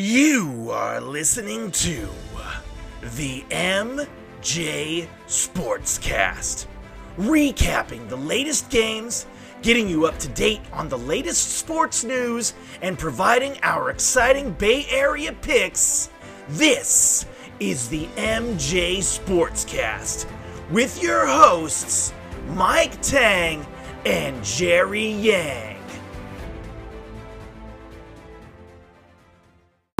You are listening to the MJ Sportscast, recapping the latest games, getting you up to date on the latest sports news, and providing our exciting Bay Area picks. This is the MJ Sportscast with your hosts, Mike Tang and Jerry Yang.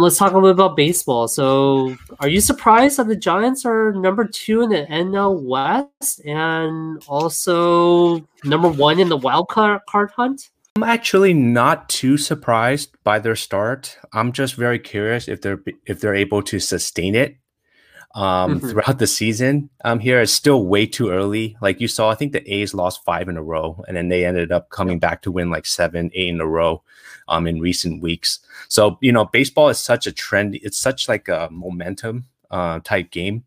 Let's talk a little bit about baseball. So, are you surprised that the Giants are number two in the NL West and also number one in the wild card, card hunt? I'm actually not too surprised by their start. I'm just very curious if they're if they're able to sustain it um, mm-hmm. throughout the season. Um, here it's still way too early. Like you saw, I think the A's lost five in a row, and then they ended up coming back to win like seven, eight in a row um, in recent weeks. So you know, baseball is such a trend. It's such like a momentum uh, type game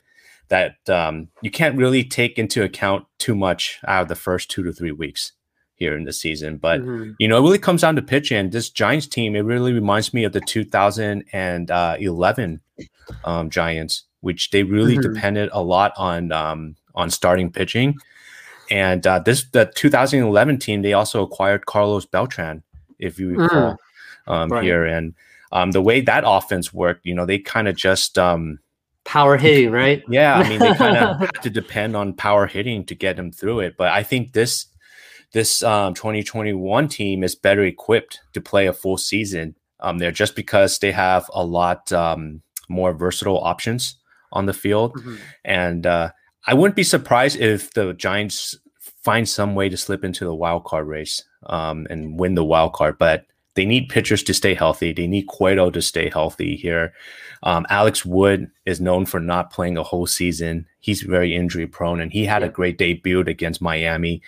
that um, you can't really take into account too much out of the first two to three weeks here in the season. But mm-hmm. you know, it really comes down to pitching. This Giants team, it really reminds me of the 2011 um, Giants which they really mm-hmm. depended a lot on um, on starting pitching. And uh, this the 2011 team they also acquired Carlos Beltran, if you recall, mm. um, right. here. And um, the way that offense worked, you know, they kind of just um, power hitting, right? Yeah, I mean, they kind of have to depend on power hitting to get them through it. But I think this this um, 2021 team is better equipped to play a full season um, there, just because they have a lot um, more versatile options on the field. Mm-hmm. And uh, I wouldn't be surprised if the Giants find some way to slip into the wild card race um, and win the wild card. But they need pitchers to stay healthy. They need Cueto to stay healthy here. Um, Alex Wood is known for not playing a whole season. He's very injury prone, and he had a great debut against Miami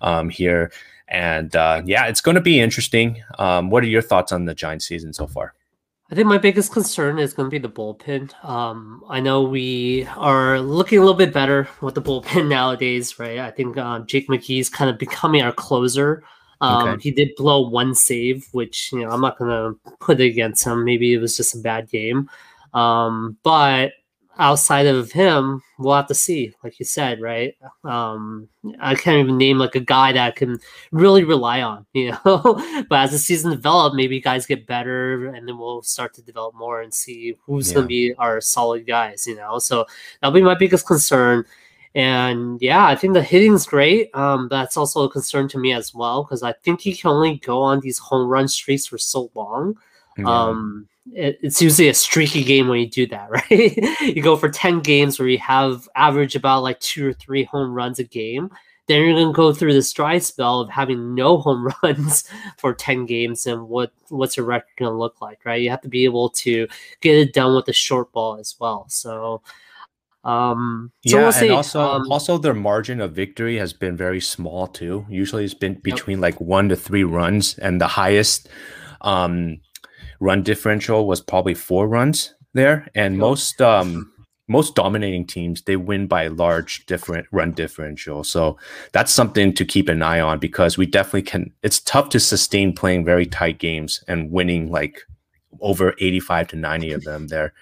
um, here. And uh, yeah, it's going to be interesting. Um, what are your thoughts on the Giants season so far? I think my biggest concern is going to be the bullpen. Um, I know we are looking a little bit better with the bullpen nowadays, right? I think uh, Jake McGee is kind of becoming our closer. Um, okay. He did blow one save, which you know I'm not going to put it against him. Maybe it was just a bad game, um, but outside of him, we'll have to see. Like you said, right? Um, I can't even name like a guy that I can really rely on, you know. but as the season develops, maybe guys get better, and then we'll start to develop more and see who's yeah. going to be our solid guys, you know. So that'll be my biggest concern. And yeah, I think the hitting's great. Um, that's also a concern to me as well because I think you can only go on these home run streaks for so long. Um, it, it's usually a streaky game when you do that, right? you go for 10 games where you have average about like two or three home runs a game. Then you're gonna go through this dry spell of having no home runs for 10 games and what what's your record gonna look like, right? You have to be able to get it done with the short ball as well. So um so yeah, we'll and also um, also their margin of victory has been very small too. Usually it's been between yep. like one to three runs, and the highest um run differential was probably four runs there, and most um, most dominating teams they win by large different run differential. So that's something to keep an eye on because we definitely can. It's tough to sustain playing very tight games and winning like over 85 to 90 of them there.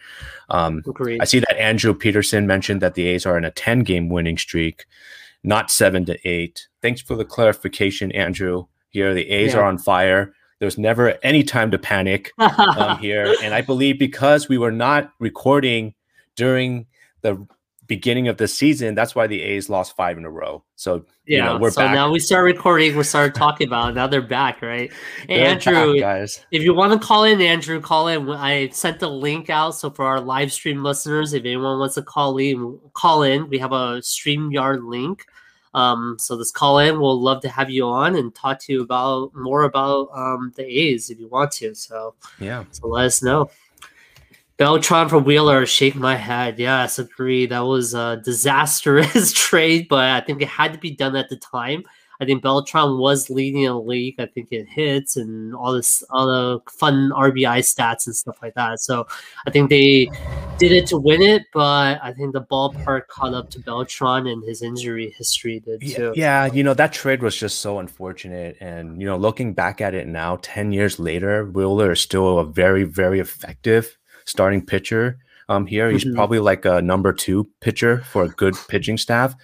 Um, I see that Andrew Peterson mentioned that the A's are in a 10 game winning streak, not seven to eight. Thanks for the clarification, Andrew. Here, the A's yeah. are on fire. There's never any time to panic um, here. And I believe because we were not recording during the beginning of the season, that's why the A's lost five in a row. So yeah, you know, we're so back. now we start recording. We start talking about it. Now they're back, right? Andrew, back, guys. If you want to call in, Andrew, call in. I sent the link out. So for our live stream listeners, if anyone wants to call in, call in. We have a StreamYard link. Um, so this call in, we'll love to have you on and talk to you about more about um, the A's if you want to. So yeah, so let us know. Beltran for Wheeler, shake my head. Yes, agree. That was a disastrous trade, but I think it had to be done at the time. I think Beltran was leading the league. I think it hits and all this all the fun RBI stats and stuff like that. So I think they did it to win it, but I think the ballpark caught up to Beltran and his injury history did too. Yeah, you know, that trade was just so unfortunate. And, you know, looking back at it now, 10 years later, Wheeler is still a very, very effective starting pitcher um, here. He's mm-hmm. probably like a number two pitcher for a good pitching staff.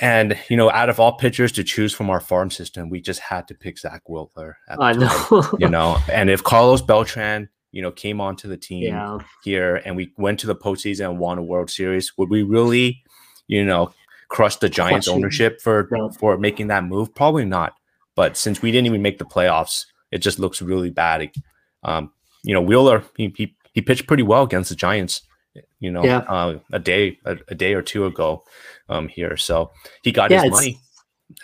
And you know, out of all pitchers to choose from our farm system, we just had to pick Zack Wheeler. I know, you know, and if Carlos Beltran, you know, came onto the team yeah. here and we went to the postseason and won a World Series, would we really, you know, crush the Giants' Question. ownership for yeah. for making that move? Probably not. But since we didn't even make the playoffs, it just looks really bad. Um, you know, Wheeler he, he, he pitched pretty well against the Giants. You know, yeah. uh, a day a, a, day or two ago um, here, so he got yeah, his money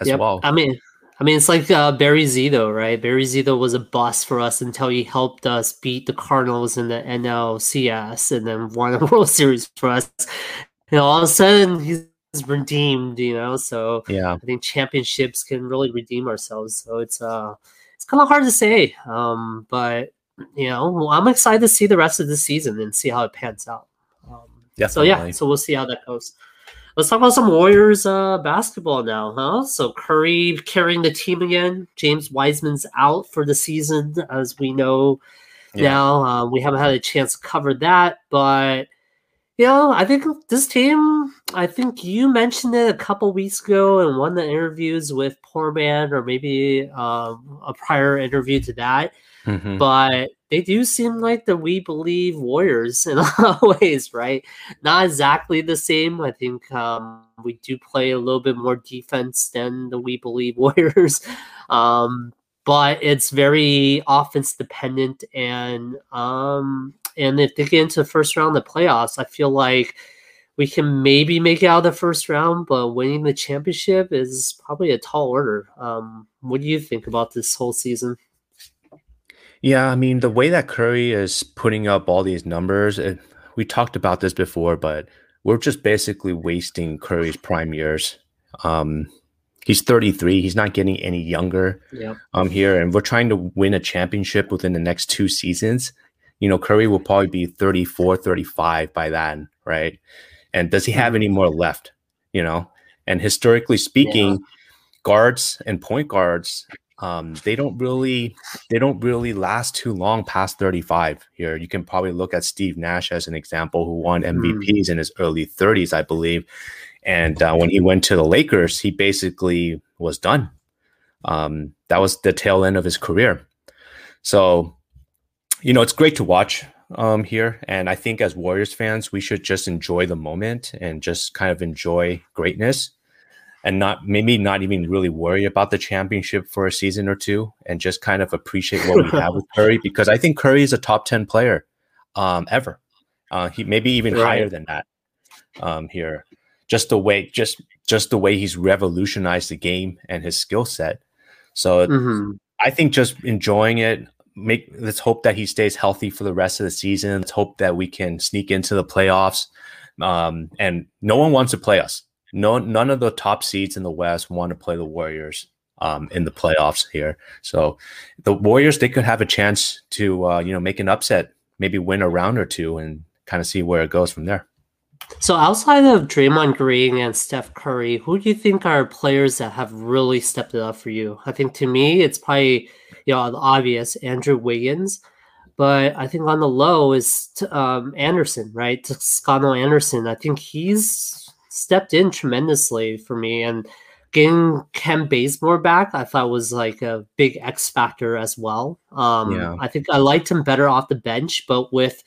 as yep. well. I mean, I mean, it's like uh, Barry Zito, right? Barry Zito was a bust for us until he helped us beat the Cardinals in the NLCS and then won a World Series for us. You know, all of a sudden he's redeemed, you know. So yeah, I think championships can really redeem ourselves. So it's uh it's kind of hard to say. Um, but you know, I'm excited to see the rest of the season and see how it pans out. Um, so yeah, so we'll see how that goes. Let's talk about some Warriors uh, basketball now, huh? So Curry carrying the team again. James Wiseman's out for the season, as we know yeah. now. Uh, we haven't had a chance to cover that, but you know, I think this team. I think you mentioned it a couple weeks ago in one of the interviews with Poor Man, or maybe um, a prior interview to that. Mm-hmm. But they do seem like the we believe Warriors in a lot of ways, right? Not exactly the same. I think um, we do play a little bit more defense than the we believe Warriors. Um, but it's very offense dependent and um, and if they get into the first round of the playoffs, I feel like we can maybe make it out of the first round, but winning the championship is probably a tall order. Um, what do you think about this whole season? Yeah, I mean, the way that Curry is putting up all these numbers, it, we talked about this before, but we're just basically wasting Curry's prime years. Um, he's 33. He's not getting any younger yep. um, here, and we're trying to win a championship within the next two seasons you know, Curry will probably be 34, 35 by then, right? And does he have any more left? You know, and historically speaking, yeah. guards and point guards, um, they don't really they don't really last too long past 35 here. You can probably look at Steve Nash as an example who won MVPs mm. in his early 30s, I believe. And uh, when he went to the Lakers, he basically was done. Um, that was the tail end of his career. So you know, it's great to watch um, here. And I think as Warriors fans, we should just enjoy the moment and just kind of enjoy greatness and not maybe not even really worry about the championship for a season or two and just kind of appreciate what we have with Curry because I think Curry is a top 10 player um, ever. Uh, he maybe even right. higher than that um, here. Just the way, just just the way he's revolutionized the game and his skill set. So mm-hmm. I think just enjoying it, make let's hope that he stays healthy for the rest of the season. Let's hope that we can sneak into the playoffs. Um, and no one wants to play us. No, none of the top seeds in the West want to play the Warriors um, in the playoffs here. So the Warriors they could have a chance to uh, you know make an upset, maybe win a round or two, and kind of see where it goes from there. So outside of Draymond Green and Steph Curry, who do you think are players that have really stepped it up for you? I think to me, it's probably you know, the obvious Andrew Wiggins. But I think on the low is um, Anderson, right? Toscano Anderson. I think he's stepped in tremendously for me. And getting Kent Bazemore back, I thought was like a big X factor as well. Um, yeah. I think I liked him better off the bench, but with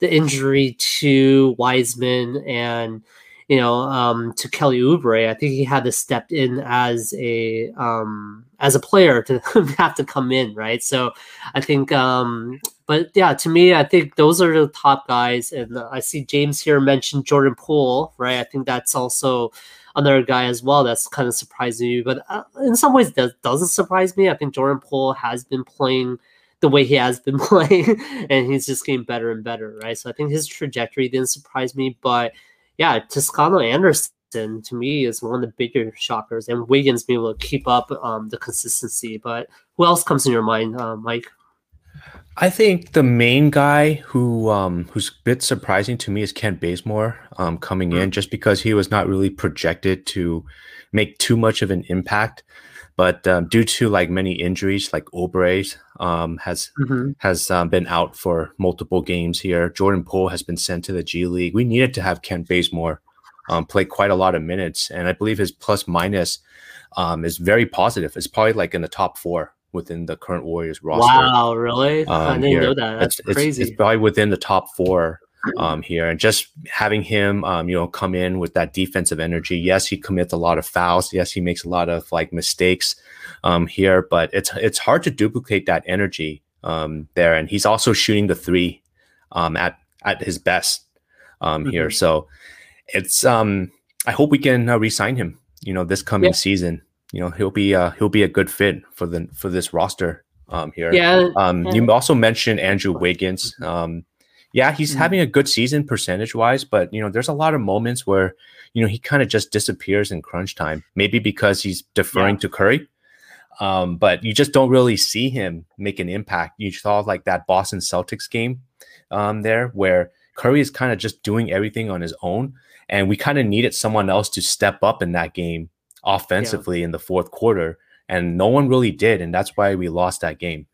the injury to Wiseman and you know, um, to Kelly Oubre, I think he had to step in as a um, as a player to have to come in, right? So I think, um, but yeah, to me, I think those are the top guys, and I see James here mention Jordan Poole, right? I think that's also another guy as well that's kind of surprising me, but uh, in some ways that doesn't surprise me. I think Jordan Poole has been playing the way he has been playing, and he's just getting better and better, right? So I think his trajectory didn't surprise me, but yeah, Toscano Anderson to me is one of the bigger shockers, and Wiggins being able to keep up um, the consistency. But who else comes in your mind, uh, Mike? I think the main guy who um, who's a bit surprising to me is Kent Bazemore um, coming in, just because he was not really projected to make too much of an impact but um, due to like many injuries, like Oubre um, has mm-hmm. has um, been out for multiple games here. Jordan Poole has been sent to the G League. We needed to have Kent Bazemore um, play quite a lot of minutes, and I believe his plus minus um, is very positive. It's probably like in the top four within the current Warriors roster. Wow, really? I um, didn't here. know that. That's it's, crazy. It's, it's, probably within the top four um, here, and just having him, um, you know, come in with that defensive energy. Yes, he commits a lot of fouls. Yes, he makes a lot of like mistakes um, here, but it's it's hard to duplicate that energy um, there. And he's also shooting the three um, at at his best um, mm-hmm. here. So it's um, I hope we can uh, resign him. You know, this coming yeah. season. You know, he'll be uh, he'll be a good fit for the for this roster um, here. Yeah. Um, you also mentioned Andrew Wiggins. Um, yeah, he's mm-hmm. having a good season percentage wise, but you know, there's a lot of moments where you know he kind of just disappears in crunch time. Maybe because he's deferring yeah. to Curry, um, but you just don't really see him make an impact. You saw like that Boston Celtics game um, there where Curry is kind of just doing everything on his own, and we kind of needed someone else to step up in that game offensively yeah. in the fourth quarter, and no one really did, and that's why we lost that game.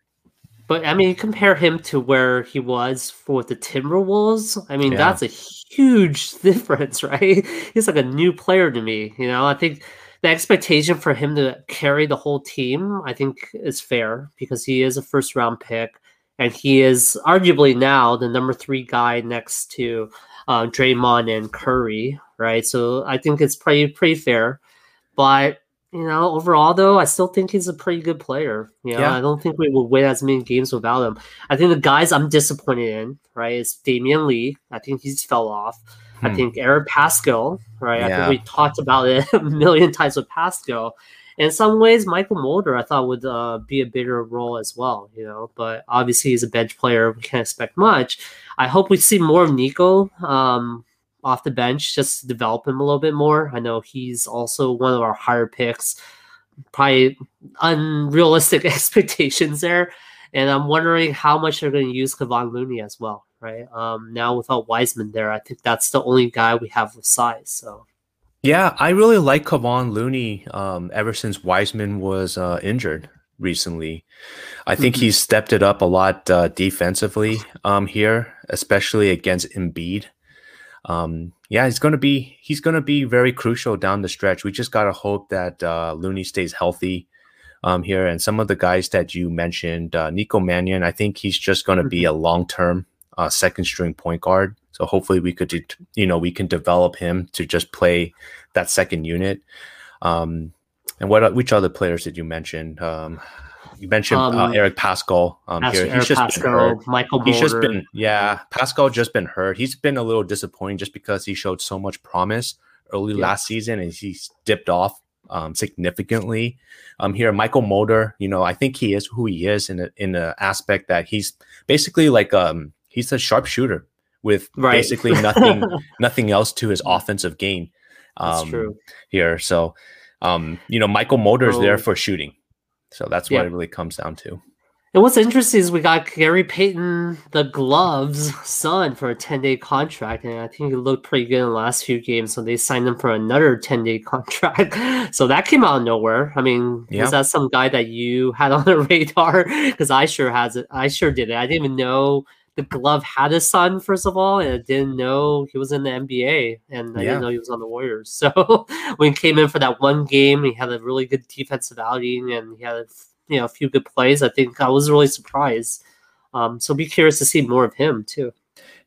But I mean, compare him to where he was for the Timberwolves. I mean, yeah. that's a huge difference, right? He's like a new player to me. You know, I think the expectation for him to carry the whole team, I think, is fair because he is a first round pick and he is arguably now the number three guy next to uh, Draymond and Curry, right? So I think it's pretty pretty fair. But you know, overall though, I still think he's a pretty good player. You know, yeah. I don't think we will win as many games without him. I think the guys I'm disappointed in, right, is Damion Lee. I think he's fell off. Hmm. I think Eric Paschall, right? Yeah. I think we talked about it a million times with Paschall. In some ways, Mychal Mulder I thought would uh, be a bigger role as well, you know. But obviously, he's a bench player. We can't expect much. I hope we see more of Nico. Um, off the bench just to develop him a little bit more. I know he's also one of our higher picks. Probably unrealistic expectations there. And I'm wondering how much they're going to use Kevon Looney as well, right? Um, now without Wiseman there, I think that's the only guy we have with size. So yeah, I really like Kevon Looney um, ever since Wiseman was uh, injured recently. I think mm-hmm. he's stepped it up a lot uh, defensively um, here, especially against Embiid um, yeah, he's gonna be he's gonna be very crucial down the stretch. We just gotta hope that uh, Looney stays healthy um, here, and some of the guys that you mentioned, uh, Nico Mannion, I think he's just gonna be mm-hmm. a long term uh, second string point guard. So hopefully we could, you know, we can develop him to just play that second unit. Um, and what which other players did you mention? Um, you mentioned uh, um, uh, Eric Paschall um, here. He's just Paschall, been. Michael. He's just been yeah. Paschall just been hurt. He's been a little disappointing just because he showed so much promise early yeah. last season and he's dipped off um, significantly. Um, here, Mychal Mulder, you know, I think he is who he is in a, in the aspect that he's basically like um he's a sharpshooter with right. basically nothing nothing else to his offensive game. Um, That's true. Here, so um, you know, Mychal Mulder is oh. there for shooting. So that's what yeah. it really comes down to. And what's interesting is we got Gary Payton, the gloves son, for a 10 day contract. And I think he looked pretty good in the last few games. So they signed him for another 10 day contract. so that came out of nowhere. I mean, yeah. is that some guy that you had on the radar? Because I sure has it. I sure did it. I didn't even know the glove had a son, first of all, and I didn't know he was in the NBA. And I yeah. didn't know he was on the Warriors. So when he came in for that one game, he had a really good defensive outing and he had a you know a few good plays. I think I was really surprised. Um, so be curious to see more of him too.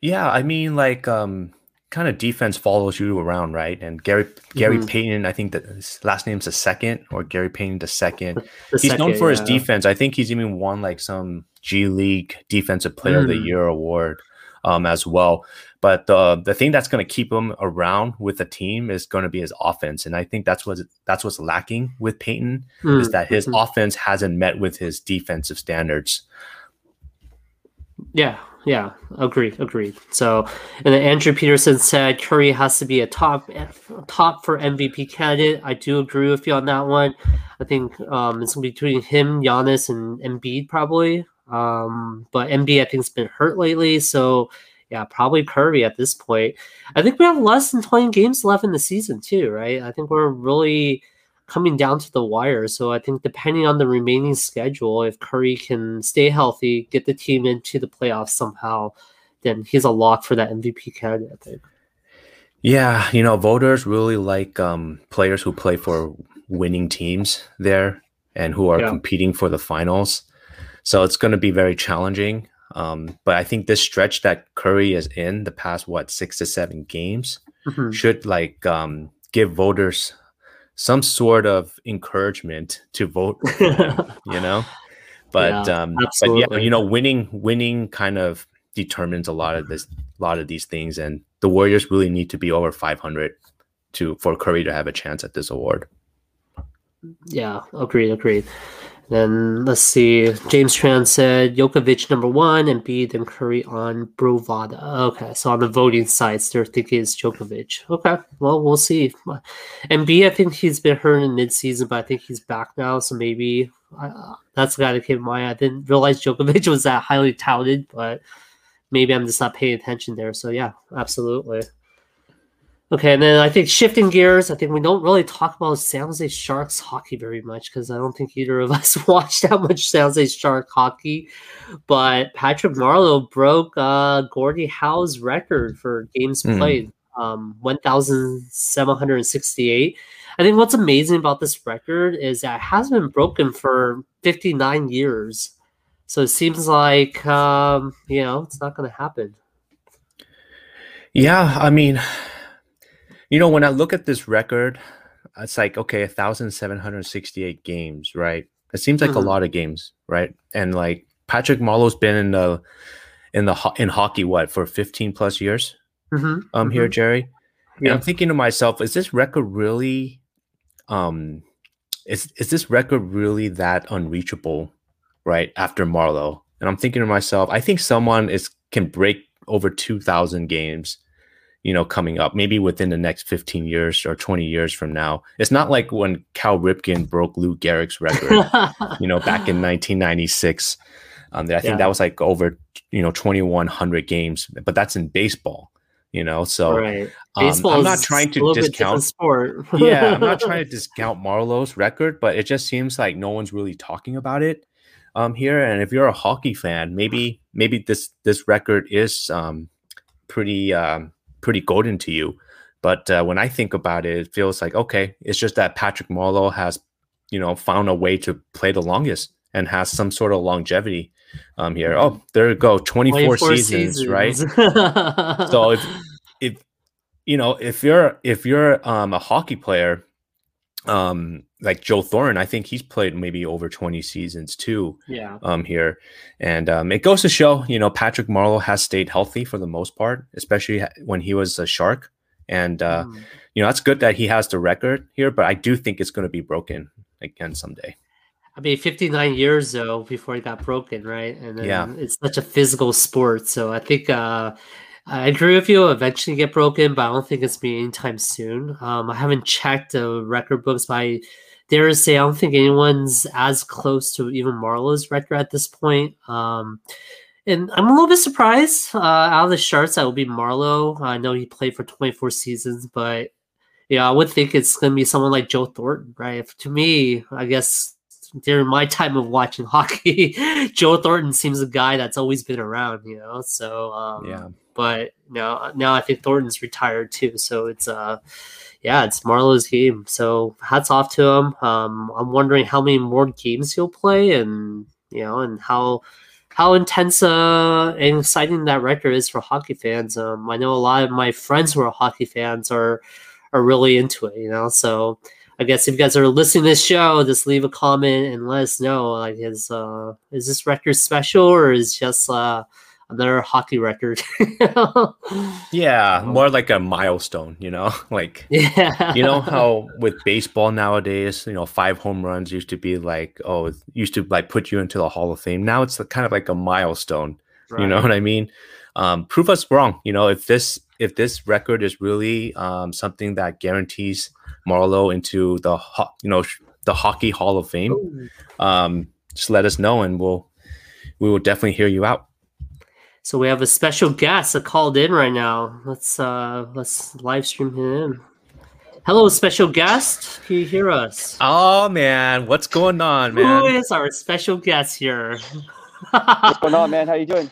Yeah, I mean, like, um, kind of defense follows you around, right? And Gary Gary mm-hmm. Payton, I think that his last name's the second, or Gary Payton the second. The he's second, known for yeah. his defense. I think he's even won like some G League Defensive Player mm. of the mm. Year award um, as well. But the the thing that's going to keep him around with the team is going to be his offense, and I think that's what that's what's lacking with Payton mm. is that his mm-hmm. offense hasn't met with his defensive standards. Yeah, yeah, agreed, agreed. So, and then Andrew Peterson said Curry has to be a top top for MVP candidate. I do agree with you on that one. I think um, it's between him, Giannis, and Embiid probably. Um, but Embiid I think has been hurt lately, so yeah, probably Curry at this point. I think we have less than 20 games left in the season too, right? I think we're really coming down to the wire. So I think depending on the remaining schedule, if Curry can stay healthy, get the team into the playoffs somehow, then he's a lock for that MVP candidate. I think. Yeah, you know, voters really like um, players who play for winning teams there and who are yeah. competing for the finals. So it's going to be very challenging. Um, but I think this stretch that Curry is in the past, what, six to seven games, mm-hmm. should like um, give voters some sort of encouragement to vote, him, you know. But yeah, um, but yeah, you know, winning winning kind of determines a lot of this, a lot of these things, and the Warriors really need to be over 500 to for Curry to have a chance at this award. Yeah, agreed, agreed. Then let's see. James Tran said Jokovic number one Embiid then Curry on Bovada. Okay, so on the voting sites, they're thinking it's Djokovic. Okay, well we'll see. Embiid, I think he's been hurt in midseason, but I think he's back now, so maybe uh, that's the guy that came to mind. I didn't realize Djokovic was that highly touted, but maybe I'm just not paying attention there. So yeah, absolutely. Okay, and then I think shifting gears, I think we don't really talk about San Jose Sharks hockey very much because I don't think either of us watched that much San Jose Shark hockey. But Patrick Marleau broke uh, Gordie Howe's record for games mm. played, um, 1,768. I think what's amazing about this record is that it hasn't been broken for 59 years. So it seems like, um, you know, it's not going to happen. Yeah, I mean, you know, when I look at this record, it's like okay, thousand seven hundred sixty-eight games, right? It seems like mm-hmm. a lot of games, right? And like Patrick Marleau's been in the in the in hockey what for fifteen plus years. Mm-hmm. Um, here, mm-hmm. Jerry. Yeah. I'm thinking to myself, is this record really, um, is is this record really that unreachable, right? After Marleau, and I'm thinking to myself, I think someone is can break over two thousand games you know, coming up, maybe within the next 15 years or 20 years from now. It's not like when Cal Ripken broke Lou Gehrig's record, you know, back in 1996. Um, I think yeah. that was like over, you know, 2,100 games, but that's in baseball, you know. So right. um, I'm not trying to discount sport. yeah, I'm not trying to discount Marleau's record, but it just seems like no one's really talking about it um, here. And if you're a hockey fan, maybe maybe this this record is um, pretty um, pretty golden to you. But uh, when I think about it, it feels like okay, it's just that Patrick Marleau has, you know, found a way to play the longest and has some sort of longevity um, here. Oh, there you go, twenty four seasons, seasons, right? so if if you know if you're if you're um, a hockey player um like Joe Thornton, I think he's played maybe over 20 seasons too. Yeah. Um here. And um it goes to show, you know, Patrick Marleau has stayed healthy for the most part, especially when he was a shark. And uh mm. you know, that's good that he has the record here, but I do think it's going to be broken again someday. I mean, 59 years though before it got broken, right? And yeah. it's such a physical sport, so I think uh I agree with you. Eventually get broken, but I don't think it's be anytime soon. Um, I haven't checked the record books, I dare to say I don't think anyone's as close to even Marleau's record at this point. Um, and I'm a little bit surprised uh, out of the Sharks that will be Marleau. I know he played for 24 seasons, but yeah, I would think it's going to be someone like Joe Thornton, right? If, to me, I guess during my time of watching hockey, Joe Thornton seems a guy that's always been around, you know. So um, yeah, but now now I think Thornton's retired too. So it's uh yeah, it's Marleau's game. So hats off to him. Um, I'm wondering how many more games he'll play, and you know, and how how intense uh, and exciting that record is for hockey fans. Um, I know a lot of my friends who are hockey fans are are really into it. You know, so I guess if you guys are listening to this show, just leave a comment and let us know. Like, is uh, is this record special or is just uh another hockey record. yeah, more like a milestone, you know? like yeah. you know how with baseball nowadays, you know, five home runs used to be like, oh, it used to like put you into the Hall of Fame. Now it's kind of like a milestone. Right. You know what I mean? Um, prove us wrong. You know, if this if this record is really um, something that guarantees Marleau into the ho- you know the hockey Hall of Fame, um, just let us know and we'll we will definitely hear you out. So we have a special guest that called in right now. Let's uh let's live stream him in. Hello, special guest. Can you hear us? Oh man, what's going on, man? Who is our special guest here? what's going on, man? How you doing?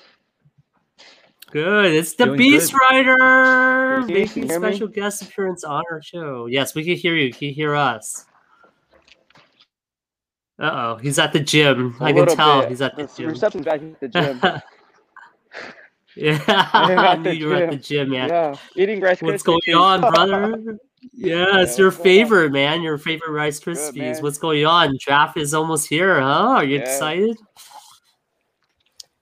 Good. It's the Doing Beast good. Rider making special me? guest appearance on our show. Yes, we can hear you. Can you hear us? Uh oh, he's at the gym. A I can tell bit. he's at the, the gym. Reception's back at the gym. yeah, I knew you were at the gym, man. Yeah, eating rice. What's going on, brother? Yeah, it's yeah, your favorite, man. Your favorite Rice Krispies. Good, What's going on? Draft is almost here, huh? Are you yeah. excited?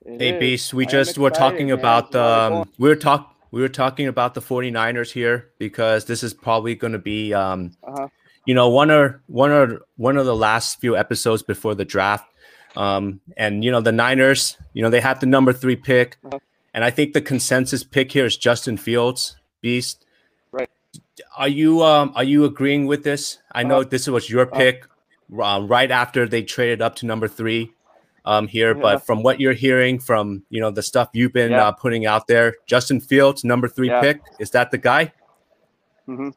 It hey, is. Beast, we I just were talking man. about the um, we were talk we were talking about the 49ers here because this is probably going to be um, uh-huh. you know one or one or one of the last few episodes before the draft. Um, and you know the Niners, you know they have the number 3 pick. Uh-huh. And I think the consensus pick here is Justin Fields, Beast. Right. Are you um are you agreeing with this? I know uh, this was your uh-huh. pick uh, right after they traded up to number 3 um, here. Yeah. But from what you're hearing from you know the stuff you've been yeah. uh, putting out there, Justin Fields, number three yeah. pick, is that the guy? Mm-hmm.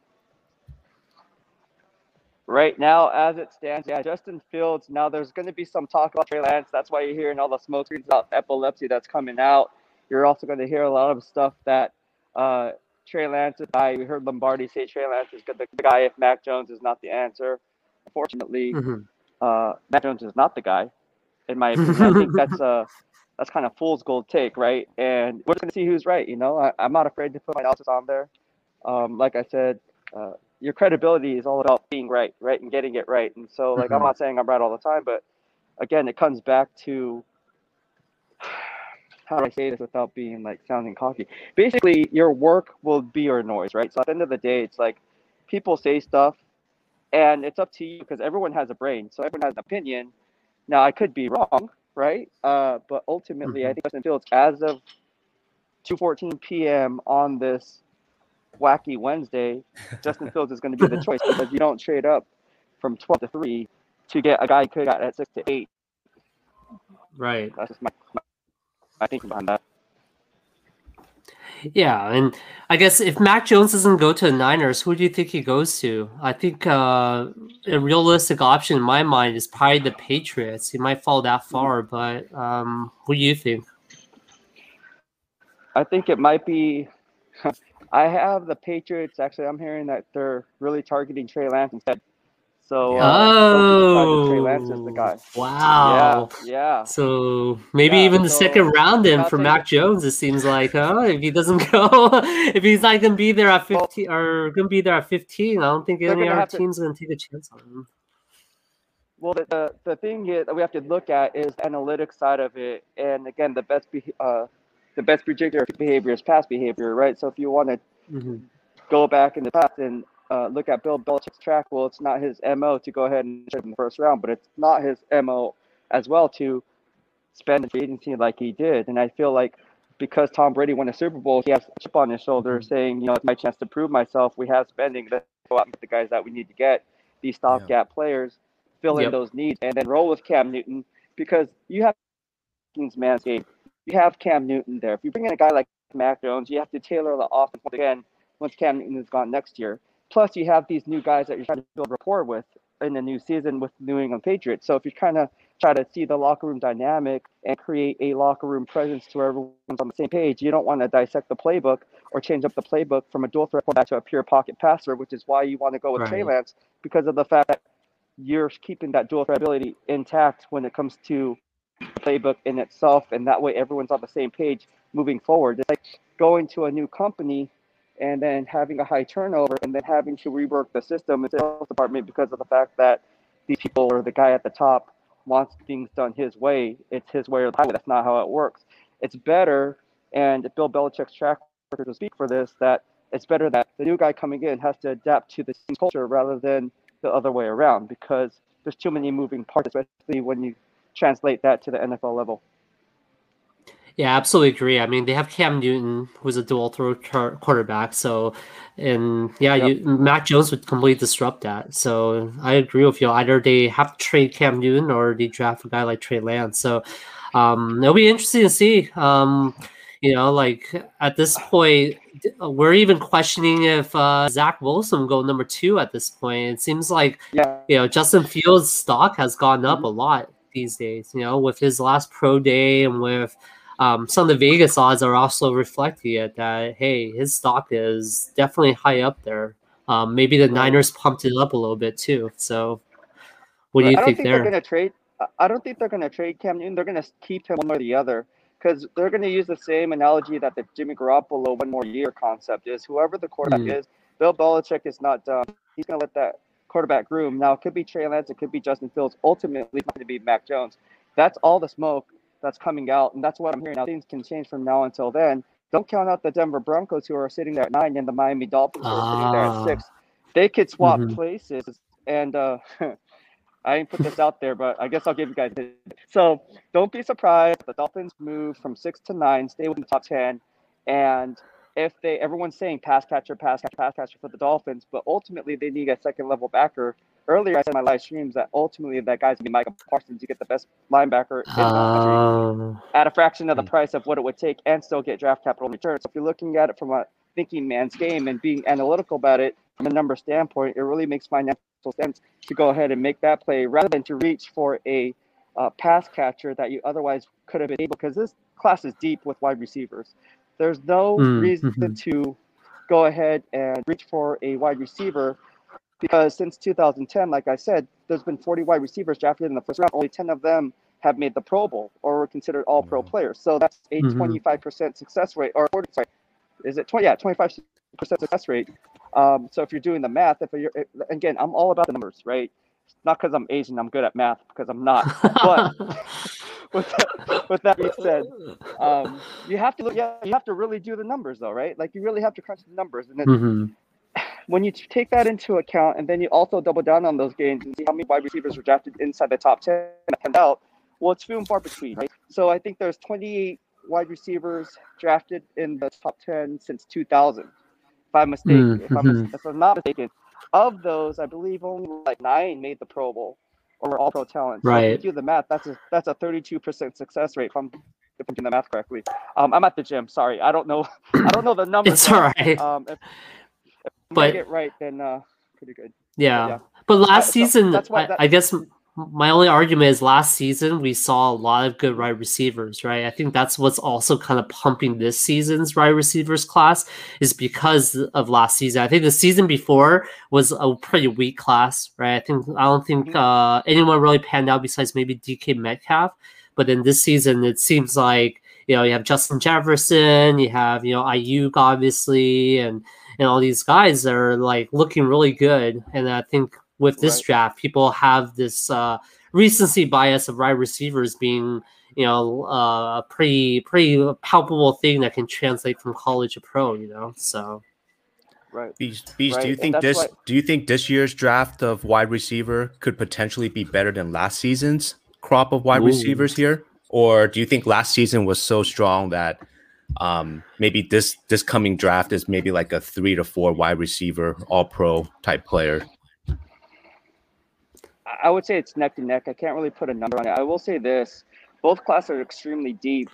Right now, as it stands, yeah, Justin Fields. Now there's going to be some talk about Trey Lance. That's why you're hearing all the smoke screens about epilepsy that's coming out. You're also going to hear a lot of stuff that uh, Trey Lance is guy. We heard Lombardi say Trey Lance is the, the guy if Mac Jones is not the answer. Unfortunately, mm-hmm. uh, Mac Jones is not the guy in my opinion. I think that's a that's kind of fool's gold take, right? And we're just gonna see who's right. You know, I, am not afraid to put my analysis on there. Um, like I said, uh, your credibility is all about being right, right, and getting it right. And so, like, mm-hmm. I'm not saying I'm right all the time, but again, it comes back to how do I say this without being like sounding cocky? Basically, your work will be your noise, right? So at the end of the day, it's like people say stuff, and it's up to you because everyone has a brain, so everyone has an opinion now I could be wrong, right? Uh, but ultimately, mm-hmm. I think Justin Fields, as of 2:14 p.m. on this wacky Wednesday, Justin Fields is going to be the choice because you don't trade up from 12 to three to get a guy who could have got at six to eight. Right. That's just my, my, my thinking behind that. Yeah, and I guess if Mac Jones doesn't go to the Niners, who do you think he goes to? I think uh, a realistic option in my mind is probably the Patriots. He might fall that far, but um, what do you think? I think it might be. I have the Patriots. Actually, I'm hearing that they're really targeting Trey Lance instead. So uh, oh, Trey Lance is the guy. Wow. Yeah. Yeah. So maybe yeah, even the second round then for Mac Jones. It seems like, huh? If he doesn't go, if he's not gonna be there at fifteen well, or gonna be there at fifteen, I don't think any other team's gonna take a chance on him. Well, the, the, the thing is, that we have to look at is the analytics side of it, and again, the best be, uh, the best predictor of behavior is past behavior, right? So if you want to mm-hmm. go back in the past and uh, look at Bill Belichick's track, well, it's not his MO to go ahead and trade in the first round, but it's not his MO as well to spend the free agency like he did. And I feel like because Tom Brady won a Super Bowl, he has a chip on his shoulder mm-hmm. saying, you know, it's my chance to prove myself. We have spending. Let's go out and get the guys that we need to get, these stopgap yeah. players, fill in those needs, and then roll with Cam Newton because you have King's Manscaped. You have Cam Newton there. If you bring in a guy like Mac Jones, you have to tailor the offense once again once Cam Newton is gone next year. Plus, you have these new guys that you're trying to build rapport with in the new season with New England Patriots. So if you kind of try to see the locker room dynamic and create a locker room presence to where everyone's on the same page, you don't want to dissect the playbook or change up the playbook from a dual threat quarterback to a pure pocket passer, which is why you want to go with right. Trey Lance because of the fact that you're keeping that dual threat ability intact when it comes to playbook in itself, and that way everyone's on the same page moving forward. It's like going to a new company and then having a high turnover and then having to rework the system in the sales department because of the fact that these people or the guy at the top wants things done his way. It's his way or the highway. That's not how it works. It's better, and Bill Belichick's track record to speak for this, that it's better that the new guy coming in has to adapt to the team culture rather than the other way around because there's too many moving parts, especially when you translate that to the NFL level. Yeah, absolutely agree. I mean, they have Cam Newton, who's a dual throw quarterback. So, and yeah, yep. you, Mac Jones would completely disrupt that. So I agree with you. Either they have to trade Cam Newton or they draft a guy like Trey Lance. So um, it'll be interesting to see. Um, You know, like at this point, we're even questioning if uh, Zach Wilson go number two at this point. It seems like yeah. you know Justin Fields' stock has gone up mm-hmm. a lot these days. You know, with his last pro day and with um, some of the Vegas odds are also reflecting it that hey, his stock is definitely high up there. Um, maybe the Niners pumped it up a little bit too. So, what do you think, think there? They're going to trade. I don't think they're going to trade Cam Newton. They're going to keep him one or the other because they're going to use the same analogy that the Jimmy Garoppolo one more year concept is. Whoever the quarterback mm. is, Bill Belichick is not done. He's going to let that quarterback groom. Now, it could be Trey Lance, it could be Justin Fields. Ultimately, it's going to be Mac Jones. That's all the smoke that's coming out, and that's what I'm hearing. Now, things can change from now until then. Don't count out the Denver Broncos, who are sitting there at nine, and the Miami Dolphins, who are sitting there at ah. six. They could swap mm-hmm. places, and uh, I didn't put this out there, but I guess I'll give you guys it. So don't be surprised. The Dolphins move from six to nine, stay within the top ten, and if they everyone's saying pass catcher, pass catcher, pass catcher for the Dolphins, but ultimately they need a second level backer. Earlier, I said in my live streams that ultimately that guy's gonna be Micah Parsons. You get the best linebacker in the country uh, at a fraction of the price of what it would take, and still get draft capital in return. So if you're looking at it from a thinking man's game and being analytical about it from a number standpoint, it really makes financial sense to go ahead and make that play rather than to reach for a uh, pass catcher that you otherwise could have been able because this class is deep with wide receivers. There's no mm, reason mm-hmm. to go ahead and reach for a wide receiver because since 2010, like I said, there's been 40 wide receivers drafted in the first round. Only 10 of them have made the Pro Bowl or were considered all pro players. So that's a mm-hmm. 25% success rate, or 40, sorry, is it 20? Yeah, 25% success rate. Um, so if you're doing the math, if you're again, I'm all about the numbers, right? Not because I'm Asian, I'm good at math because I'm not. But with, that, with that being said, um, you have to look. Yeah, you have to really do the numbers, though, right? Like you really have to crunch the numbers, and then mm-hmm. When you take that into account, and then you also double down on those gains and see how many wide receivers were drafted inside the top ten and out. Well, it's few and far between, right? So I think there's 28 wide receivers drafted in the top 10 since 2000 if I'm mistaken. Mm-hmm. If, I'm, mm-hmm. if I'm not mistaken, of those, I believe only like nine made the Pro Bowl or all pro talent. So right. if you do the math, that's a that's a 32% success rate. If I'm if I'm doing the math correctly, um, I'm at the gym. Sorry, I don't know. I don't know the numbers. it's all right. Um, if but, I get right, then uh, pretty good. Yeah. But, yeah. but last season, so I, that, I guess my only argument is last season we saw a lot of good wide receivers, right? I think that's what's also kind of pumping this season's wide receivers class is because of last season. I think the season before was a pretty weak class, right? I think I don't think mm-hmm. uh, anyone really panned out besides maybe DK Metcalf, but in this season it seems like you know you have Justin Jefferson, you have you know Aiyuk obviously, and and all these guys are like looking really good, and I think with this right. draft, people have this uh, recency bias of wide receivers being, you know, uh, a pretty pretty palpable thing that can translate from college to pro. You know, so. Right. Beach, Beach right. do you think this why... do you think this year's draft of wide receiver could potentially be better than last season's crop of wide Ooh. receivers here? Or do you think last season was so strong that um, maybe this this coming draft is maybe like a three to four wide receiver all pro type player? I would say it's neck to neck. I can't really put a number on it. I will say this: both classes are extremely deep.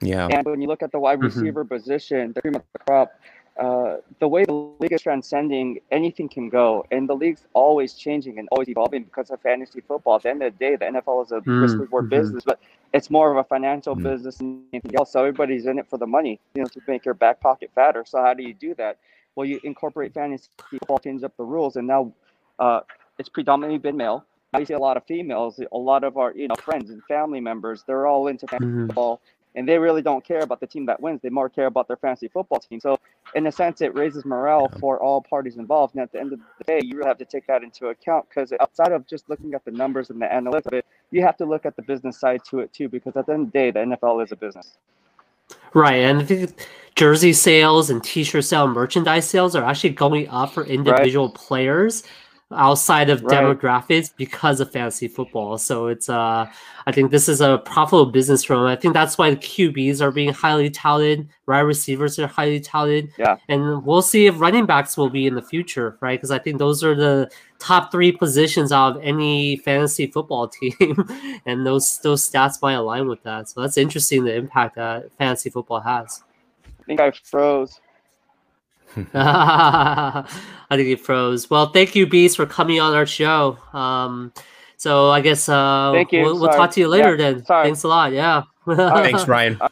Yeah. And when you look at the wide mm-hmm. receiver mm-hmm. position, the cream of the crop, uh, the way the league is transcending, anything can go, and the league's always changing and always evolving because of fantasy football. At the end of the day, the NFL is a mm-hmm. risk reward business, but it's more of a financial mm-hmm. business than anything else. So everybody's in it for the money, you know, to make your back pocket fatter. So how do you do that? Well, you incorporate fantasy football, change up the rules, and now uh, it's predominantly been male. I see a lot of females, a lot of our you know friends and family members. They're all into fantasy mm-hmm. football, and they really don't care about the team that wins. They more care about their fantasy football team. So, in a sense, it raises morale for all parties involved. And at the end of the day, you really have to take that into account because outside of just looking at the numbers and the analytics of it, you have to look at the business side to it too. Because at the end of the day, the NFL is a business. Right, and jersey sales and T-shirt sale, merchandise sales are actually going up for individual right. players outside of right. demographics because of fantasy football. So it's uh I think this is a profitable business for them. I think that's why the QBs are being highly touted, wide receivers are highly touted. Yeah. And we'll see if running backs will be in the future, right? Because I think those are the top three positions out of any fantasy football team. and those those stats might align with that. So that's interesting the impact that fantasy football has. I think I froze. I think he froze. Well, thank you, Beast, for coming on our show. Um, so I guess uh, Thank you. We'll, we'll talk to you later Yeah, then. sorry. Thanks a lot. Yeah. Thanks, Ryan.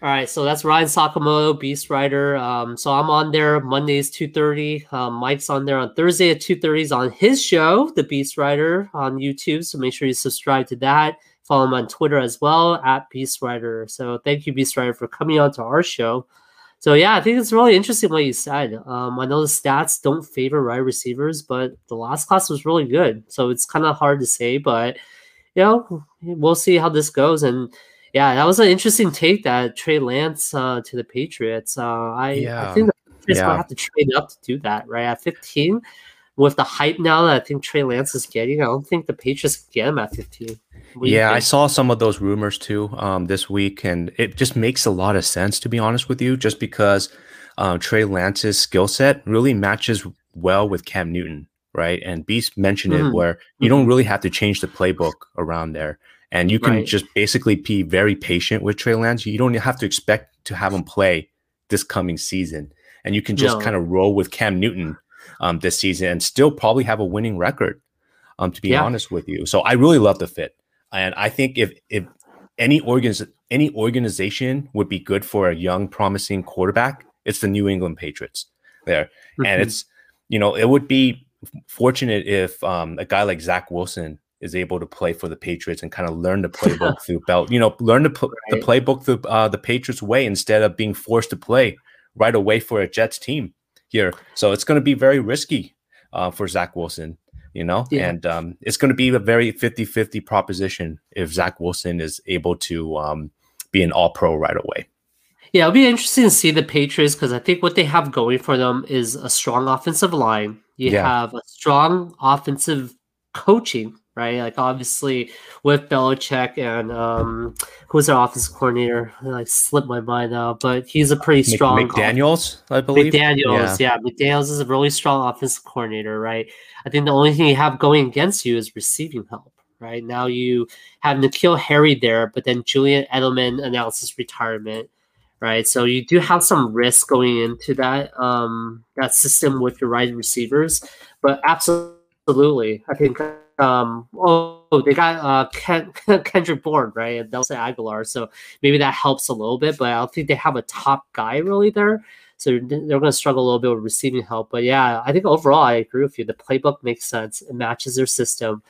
All right, so that's Ryan Sakamoto, BeastWriter. Um, so I'm on there Mondays two thirty. Um, Mike's on there on Thursday at two thirty. Is on his show, The BeastWriter, on YouTube. So make sure you subscribe to that. Follow him on Twitter as well at BeastWriter. So thank you, BeastWriter, for coming on to our show. So yeah, I think it's really interesting what you said. Um, I know the stats don't favor wide receivers, but the last class was really good. So it's kind of hard to say, but you know, we'll see how this goes. And yeah, that was an interesting take that Trey Lance uh, to the Patriots. Uh, I, I think the Patriots Yeah. might have to trade up to do that, right? At 15, with the hype now that I think Trey Lance is getting, I don't think the Patriots can get him at 15. What do you Yeah, I saw some of those rumors too um, this week, and it just makes a lot of sense to be honest with you, just because um, Trey Lance's skill set really matches well with Cam Newton, right? And Beast mentioned Mhm. it where you don't really have to change the playbook around there, and you can Right. just basically be very patient with Trey Lance. You don't have to expect to have him play this coming season, and you can just No. kind of roll with Cam Newton um, this season and still probably have a winning record. Um, to be Yeah. honest with you, so I really love the fit. And I think if if any organs any organization would be good for a young, promising quarterback, it's the New England Patriots there. Mhm. And it's you know, it would be fortunate if um, a guy like Zach Wilson is able to play for the Patriots and kind of learn the playbook through belt, you know, learn the, pl- the playbook through uh, the Patriots way instead of being forced to play right away for a Jets team here. So it's going to be very risky uh, for Zach Wilson you know Yeah. and um, it's going to be a very 50-50 proposition if zach wilson is able to um, be an all-pro right away Yeah, it'll be interesting to see the Patriots because I think what they have going for them is a strong offensive line. You Yeah. have a strong offensive coaching, right? Like obviously with Belichick and um, who's their offensive coordinator? I slipped my mind now, but he's a pretty Mc- strong. mcdaniels i believe McDaniels, yeah. McDaniels is a really strong offensive coordinator, right? I think the only thing you have going against you is receiving help, right? Now you have N'Keal Harry there, but then Julian Edelman announces retirement, right? So you do have some risk going into that um, that system with your wide receivers, but absolutely, I think. Um, oh, they got uh, Ken, Kendrick Bourne, right, and Nelson Agholor, so maybe that helps a little bit. But I don't think they have a top guy really there. So they're going to struggle a little bit with receiving help. But yeah, I think overall I agree with you. The playbook makes sense. It matches their system.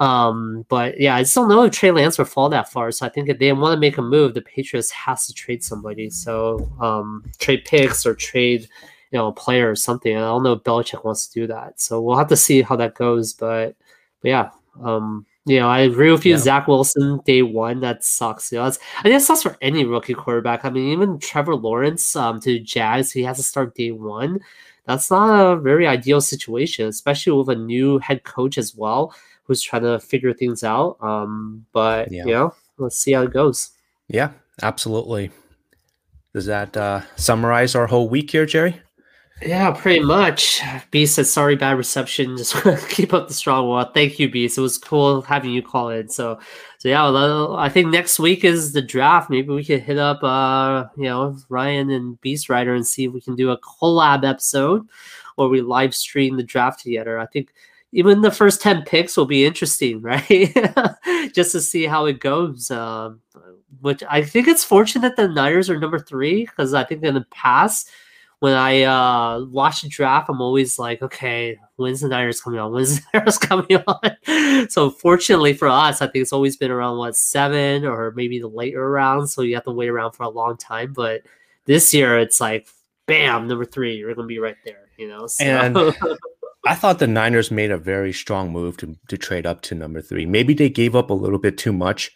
Um, but yeah, I don't know if Trey Lance will fall that far. So I think if they want to make a move, the Patriots has to trade somebody. So um, trade picks or trade, you know, a player or something. I don't know if Belichick wants to do that. So we'll have to see how that goes. But but yeah, um, you know, I agree with you. Yeah. Zach Wilson, day one, that sucks. You know, that's, I think it sucks for any rookie quarterback. I mean, even Trevor Lawrence um, to the Jags, he has to start day one. That's not a very ideal situation, especially with a new head coach as well, who's trying to figure things out. Um, but Yeah. you know, let's see how it goes. yeah absolutely does that uh, summarize our whole week here jerry Yeah, pretty much. Beast said, "Sorry, bad reception. Just keep up the strong work." Thank you, Beast. It was cool having you call in. So, so yeah, well, I think next week is the draft. Maybe we could hit up, uh, you know, Ryan and BeastWriter and see if we can do a collab episode, or we live stream the draft together. I think even the first ten picks will be interesting, right? Just to see how it goes. Um, which I think it's fortunate the Niners are number three because I think in the past when I uh, watch the draft, I'm always like, okay, when's the Niners coming on? When's the Niners coming on? so fortunately for us, I think it's always been around what seven or maybe the later rounds. So you have to wait around for a long time. But this year, it's like, bam, number three, you're gonna be right there. You know, so And- I thought the Niners made a very strong move to, to trade up to number three. Maybe they gave up a little bit too much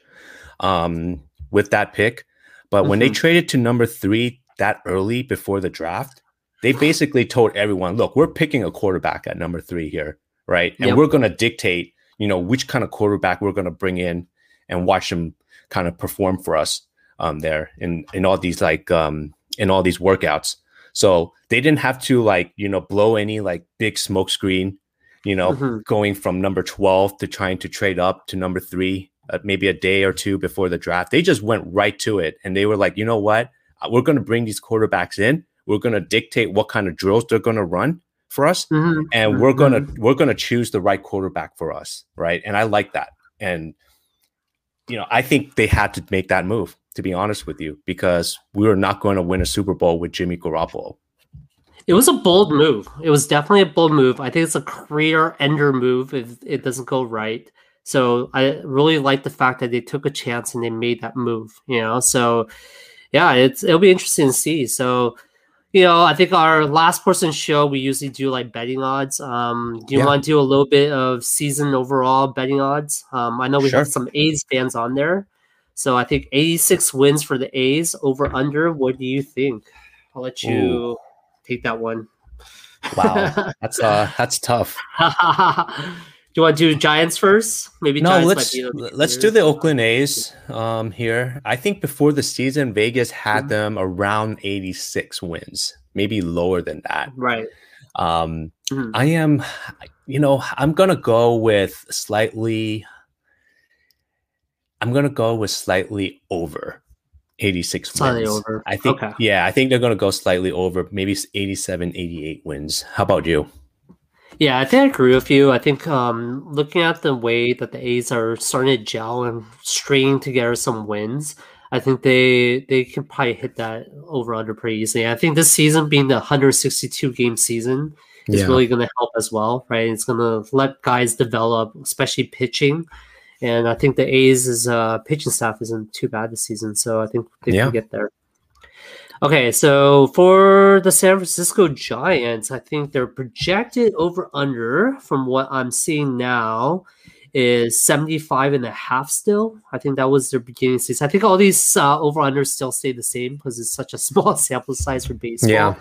um, with that pick, but when they Mhm. traded to number three that early before the draft, they basically told everyone, "Look, we're picking a quarterback at number three here, right? And Yep. we're going to dictate, you know, which kind of quarterback we're going to bring in and watch them kind of perform for us um, there in in all these like um, in all these workouts." So they didn't have to like, you know, blow any like big smoke screen, you know, Mhm. going from number 12 to trying to trade up to number three, uh, maybe a day or two before the draft. They just went right to it. And they were like, you know what? Uh, we're going to bring these quarterbacks in. We're going to dictate what kind of drills they're going to run for us, mm-hmm. and we're gonna mm-hmm. we're gonna choose the right quarterback for us, right? And I like that. And you know, I think they had to make that move, to be honest with you, because we were not going to win a Super Bowl with Jimmy Garoppolo. It was a bold move. It was definitely a bold move. I think it's a career ender move if it doesn't go right. So I really like the fact that they took a chance and they made that move. You know, so yeah, it's it'll be interesting to see. So you know, I think our last person show we usually do like betting odds. Um, do you yeah. want to do a little bit of season overall betting odds? Um, I know we sure. have some A's fans on there, so I think 86 wins for the A's over under. What do you think? I'll let you Ooh. take that one. Wow, that's uh, that's tough. Do you want to do Giants first? Maybe no. Giants let's let's do the Oakland A's um, here. I think before the season, Vegas had mm-hmm. them around 86 wins, maybe lower than that. Right. Um, mm-hmm. I am, you know, I'm gonna go with slightly. I'm gonna go with slightly over 86 slightly wins. over. I think. Okay. Yeah, I think they're gonna go slightly over, maybe 87, 88 wins. How about you? Yeah, I think I agree with you. I think um, looking at the way that the A's are starting to gel and stringing together some wins, I think they they can probably hit that over under pretty easily. I think this season being the 162 game season is yeah. really going to help as well, right? It's going to let guys develop, especially pitching. And I think the A's uh, pitching staff isn't too bad this season, so I think they yeah. can get there. Okay, so for the San Francisco Giants, I think their projected over under from what I'm seeing now is 75 and a half still. I think that was their beginning season. I think all these uh, over unders still stay the same because it's such a small sample size for baseball. Yeah.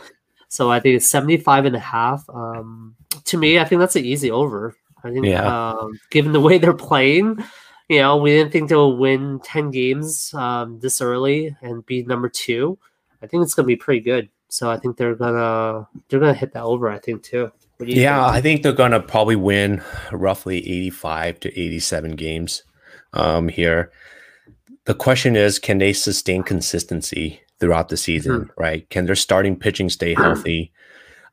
So I think it's 75 and a half. Um, to me, I think that's an easy over. I think yeah. um, given the way they're playing, you know, we didn't think they'll win 10 games um, this early and be number two. I think it's gonna be pretty good. So I think they're gonna they're gonna hit that over. I think too. yeah, think? I think they're gonna probably win roughly eighty-five to eighty-seven games um, here. The question is, can they sustain consistency throughout the season? Mm-hmm. Right? Can their starting pitching stay healthy?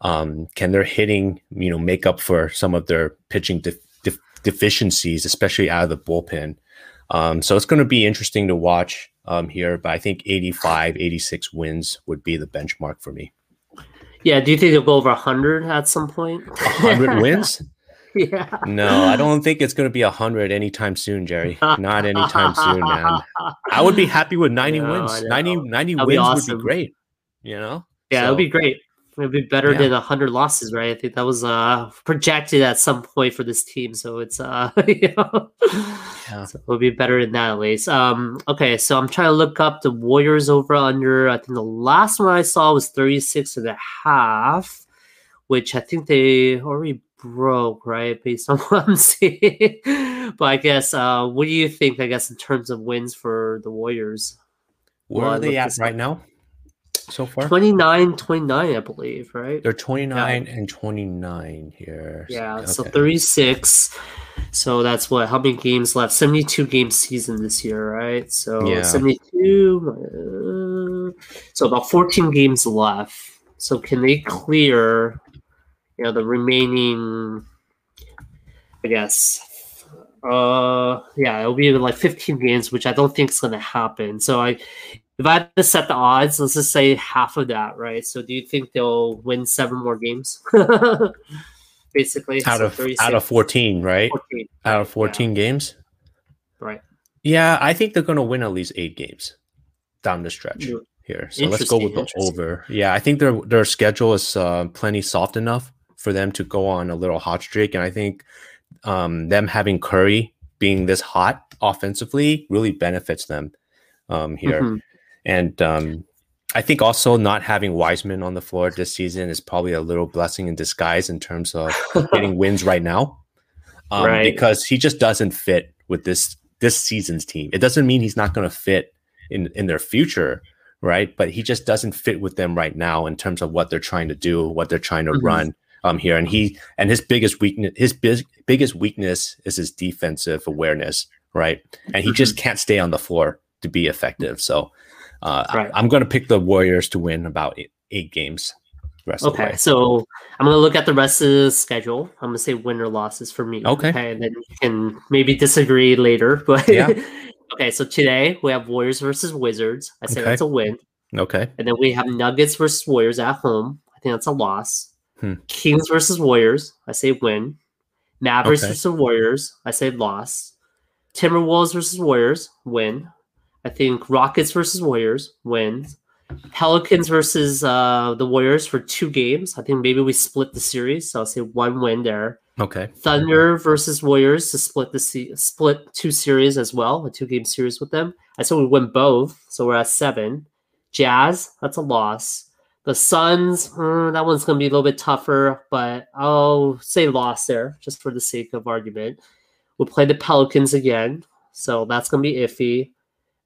Um, can their hitting, you know, make up for some of their pitching de- de- deficiencies, especially out of the bullpen? Um, so it's going to be interesting to watch um, here, but I think 85, 86 wins would be the benchmark for me. Yeah. Do you think they'll go over 100 at some point? 100 wins? Yeah. No, I don't think it's going to be 100 anytime soon, Jerry. Not anytime soon, man. I would be happy with 90 wins. 90, 90 wins awesome. would be great. You know? Yeah, so, it would be great. It'd be better yeah. than hundred losses, right? I think that was uh projected at some point for this team, so it's uh you know yeah. so it'll be better than that at least. Um okay, so I'm trying to look up the Warriors over under. I think the last one I saw was 36 and a half, which I think they already broke, right? Based on what I'm seeing. but I guess uh what do you think, I guess, in terms of wins for the Warriors? Where well, are they at right now? So far? 29, 29, I believe, right? They're 29 yeah. and 29 here. Yeah, okay. so 36. So that's what, how many games left? 72 game season this year, right? So yeah. 72, uh, so about 14 games left. So can they clear, you know, the remaining, I guess, uh yeah it'll be like 15 games which i don't think is going to happen so i if I had to set the odds, let's just say half of that, right? So do you think they'll win seven more games? Basically, out of out of fourteen, right? 14. Out of fourteen yeah. games, right? Yeah, I think they're going to win at least eight games down the stretch here. So let's go with the over. Yeah, I think their their schedule is uh, plenty soft enough for them to go on a little hot streak, and I think um, them having Curry being this hot offensively really benefits them um, here. Mm-hmm. And um, I think also not having Wiseman on the floor this season is probably a little blessing in disguise in terms of getting wins right now, um, right. because he just doesn't fit with this this season's team. It doesn't mean he's not going to fit in in their future, right? But he just doesn't fit with them right now in terms of what they're trying to do, what they're trying to mm-hmm. run um here. And he and his biggest weakness, his big, biggest weakness is his defensive awareness, right? And he mm-hmm. just can't stay on the floor to be effective. So Uh, right. I, am going to pick the Warriors to win about eight, eight games. okay, so I'm going to look at the rest of the schedule. I'm going to say win or losses for me. Okay. okay and then you can maybe disagree later. But yeah. okay, so today we have Warriors versus Wizards. I say okay. that's a win. Okay. And then we have Nuggets versus Warriors at home. I think that's a loss. Hmm. Kings versus Warriors. I say win. Mavericks okay. versus Warriors. I say loss. Timberwolves versus Warriors. Win. I think Rockets versus Warriors. Win. Pelicans versus uh, the Warriors for two games. I think maybe we split the series, so I'll say one win there. Okay. Thunder versus Warriors to split the se- split two series as well, a two game series with them. I said we win both, so we're at seven. Jazz, that's a loss. The Suns, mm, that one's going to be a little bit tougher, but I'll say loss there just for the sake of argument. We'll play the Pelicans again, so that's going to be iffy.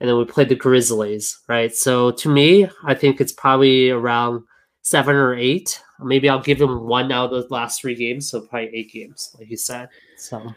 And then we play the Grizzlies, right? So to me, I think it's probably around seven or eight. Maybe I'll give them one out of the last three games, so probably eight games, like you said. So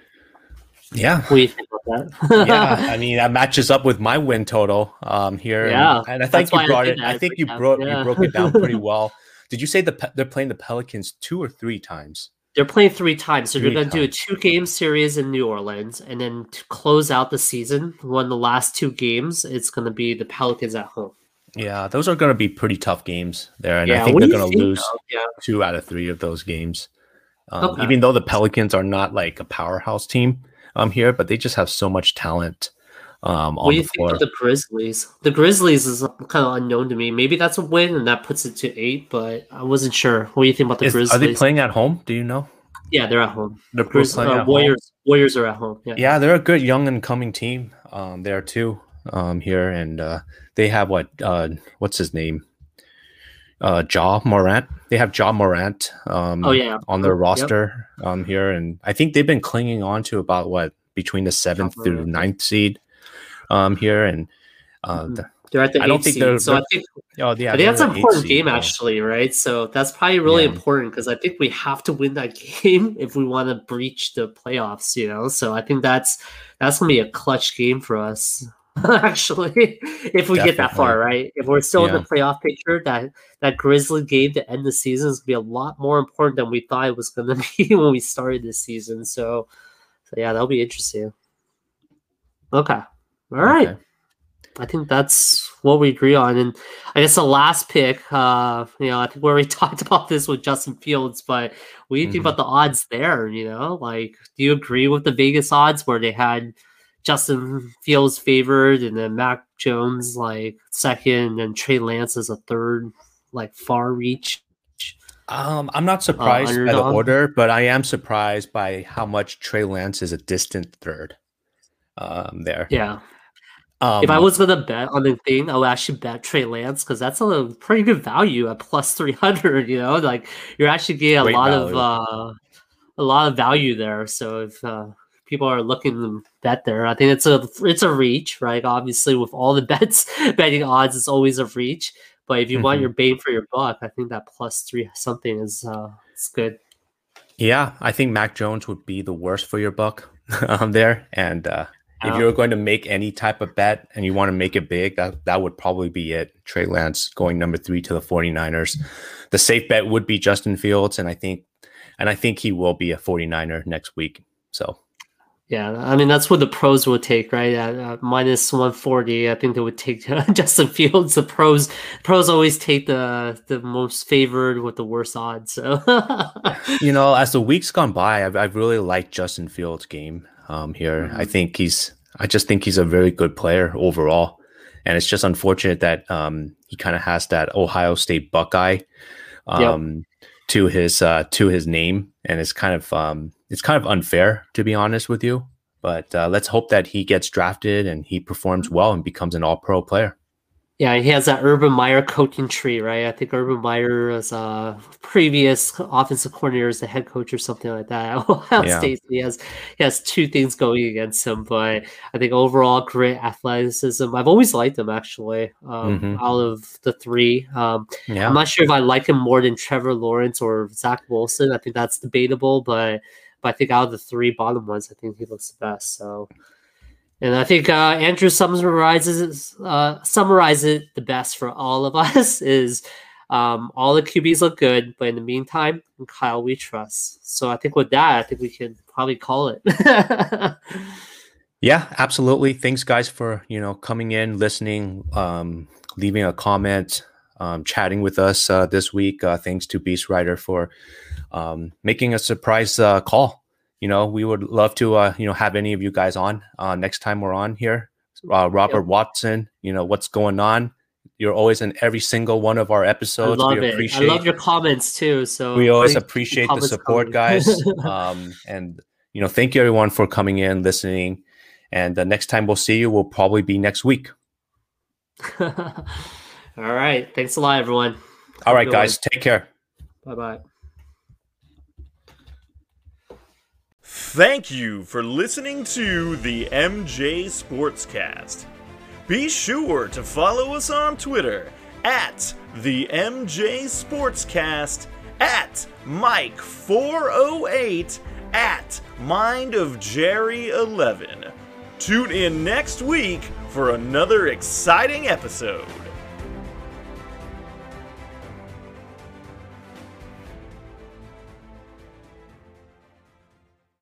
yeah. What do you think about that? yeah, I mean that matches up with my win total um here. Yeah, and, I think you brought it. I think you broke yeah. you broke it down pretty well. Did you say the they're playing the Pelicans two or three times? They're playing three times. So they are going to do a two game series in New Orleans, and then to close out the season, one the last two games, it's going to be the Pelicans at home. Yeah, those are going to be pretty tough games there, and yeah, I think they're going to lose yeah. two out of three of those games. Um, okay. Even though the Pelicans are not like a powerhouse team, um here, but they just have so much talent. Um, what do you think of the Grizzlies? The Grizzlies is kind of unknown to me. Maybe that's a win, and that puts it to eight. But I wasn't sure. What do you think about the is, Grizzlies? Are they playing at home? Do you know? Yeah, they're at home. The Grizz- uh, Warriors. Home. Warriors are at home. Yeah. yeah, they're a good young and coming team. Um, there too. Um, here and uh, they have what? Uh, what's his name? Uh Ja Morant. They have Ja Morant um oh, yeah. on their roster yep. um here and I think they've been clinging on to about what between the 7th ja through ninth seed um here and uh mm-hmm. they're at the I don't think they're, so they're, I think oh yeah I think that's an important game seed, actually right so that's probably really yeah. important because I think we have to win that game if we want to breach the playoffs you know so I think that's that's gonna be a clutch game for us actually, if we Definitely. get that far, right? If we're still yeah. in the playoff picture, that that Grizzly game to end the season is gonna be a lot more important than we thought it was gonna be when we started this season. So, so yeah, that'll be interesting. Okay, all right. Okay. I think that's what we agree on. And I guess the last pick, uh, you know, I think we already talked about this with Justin Fields, but what do you mm-hmm. think about the odds there? You know, like, do you agree with the Vegas odds where they had Justin Fields favored, and then Mac Jones like second, and Trey Lance as a third, like far reach. Um, I'm not uh, surprised uh, by the order, but I am surprised by how much Trey Lance is a distant third. Um, there. Yeah. Um, if I was gonna bet on the thing, I would actually bet Trey Lance because that's a pretty good value at plus three hundred. You know, like you're actually getting a lot value. of uh, a lot of value there. So if uh, people are looking to bet there. I think it's a it's a reach, right? Obviously, with all the bets betting odds, is always a reach. But if you mm-hmm. want your bang for your buck, I think that plus three something is uh, it's good. Yeah, I think Mac Jones would be the worst for your buck um, there. And uh, if you're going to make any type of bet and you want to make it big, that, that would probably be it. Trey Lance going number three to the 49ers. The safe bet would be Justin Fields, and I think and I think he will be a 49er next week. So yeah, I mean that's what the pros would take, right? At uh, minus one forty, I think they would take Justin Fields. The pros, pros always take the the most favored with the worst odds. So, you know, as the weeks gone by, I've, I've really liked Justin Fields' game um, here. Mm-hmm. I think he's, I just think he's a very good player overall, and it's just unfortunate that um, he kind of has that Ohio State Buckeye um, yep. to his uh, to his name, and it's kind of um, it's kind of unfair to be honest with you. But uh, let's hope that he gets drafted and he performs well and becomes an All Pro player. Yeah, he has that Urban Meyer coaching tree, right? I think Urban Meyer was a previous offensive coordinator as the head coach or something like that at Ohio yeah. State. He has he has two things going against him, but I think overall great athleticism. I've always liked him actually. Um, mm-hmm. Out of the three, um, yeah. I'm not sure if I like him more than Trevor Lawrence or Zach Wilson. I think that's debatable, but but I think out of the three bottom ones, I think he looks the best. So And I think uh, Andrew summarizes uh, summarizes it the best for all of us is um, all the QBs look good, but in the meantime, Kyle we trust. So I think with that, I think we can probably call it. yeah, absolutely. Thanks, guys, for you know coming in, listening, um, leaving a comment, um, chatting with us uh, this week. Uh, thanks to BeastWriter for um, making a surprise uh, call you know, we would love to, uh, you know, have any of you guys on uh, next time we're on here. Uh, Robert yep. Watson, you know, what's going on? You're always in every single one of our episodes. I love we it. I love your comments too. So we always appreciate the support, guys. um, and you know, thank you everyone for coming in, listening. And the next time we'll see you will probably be next week. All right. Thanks a lot, everyone. All right, guys. One. Take care. Bye bye. Thank you for listening to the MJ Sportscast. Be sure to follow us on Twitter at the MJ Sportscast, at Mike408, at Mind of Jerry 11. Tune in next week for another exciting episode.